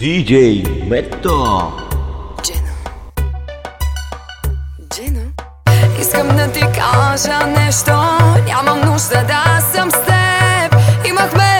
DJ Метто. Джено. Джено. Искам да ти кажа нещо. Нямам нужда да съм с теб. Имахме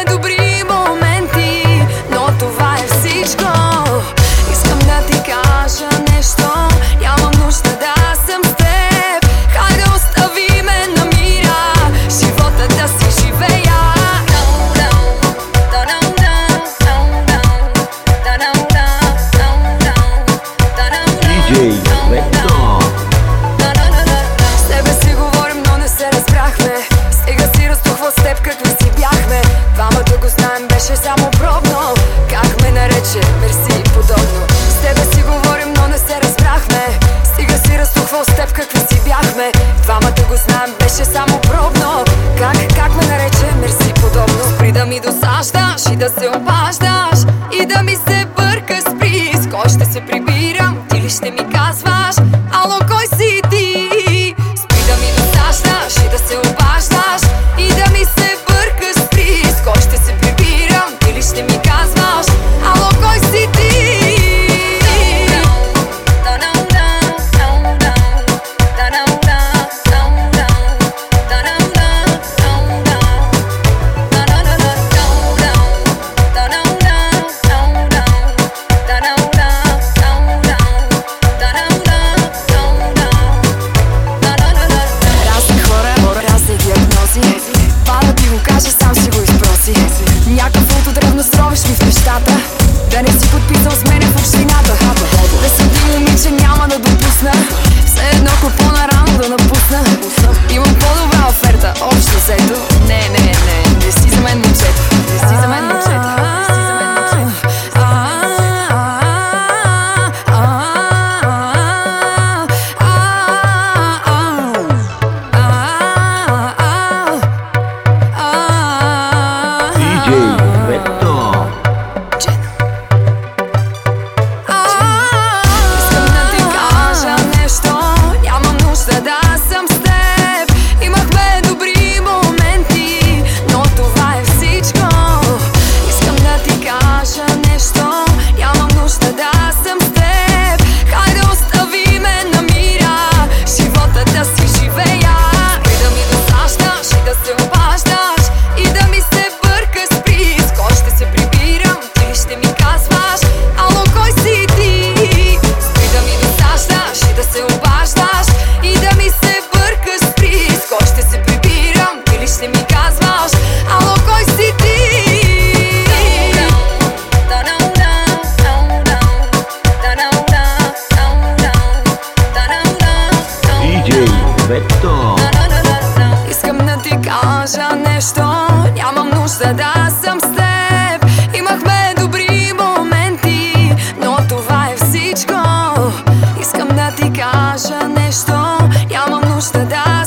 беше само пробно. Как, как ме нарече мерси подобно. При да ми досаждаш и да се обаждаш. И да ми се бърка спи, С кой ще се прибирам? каже, сам си го изпроси. Някакво от древно стровиш ми в нещата. красота кажа нещо Нямам нужда да съм с теб. Имахме добри моменти Но това е всичко. Искам да ти кажа нещо Нямам нужда да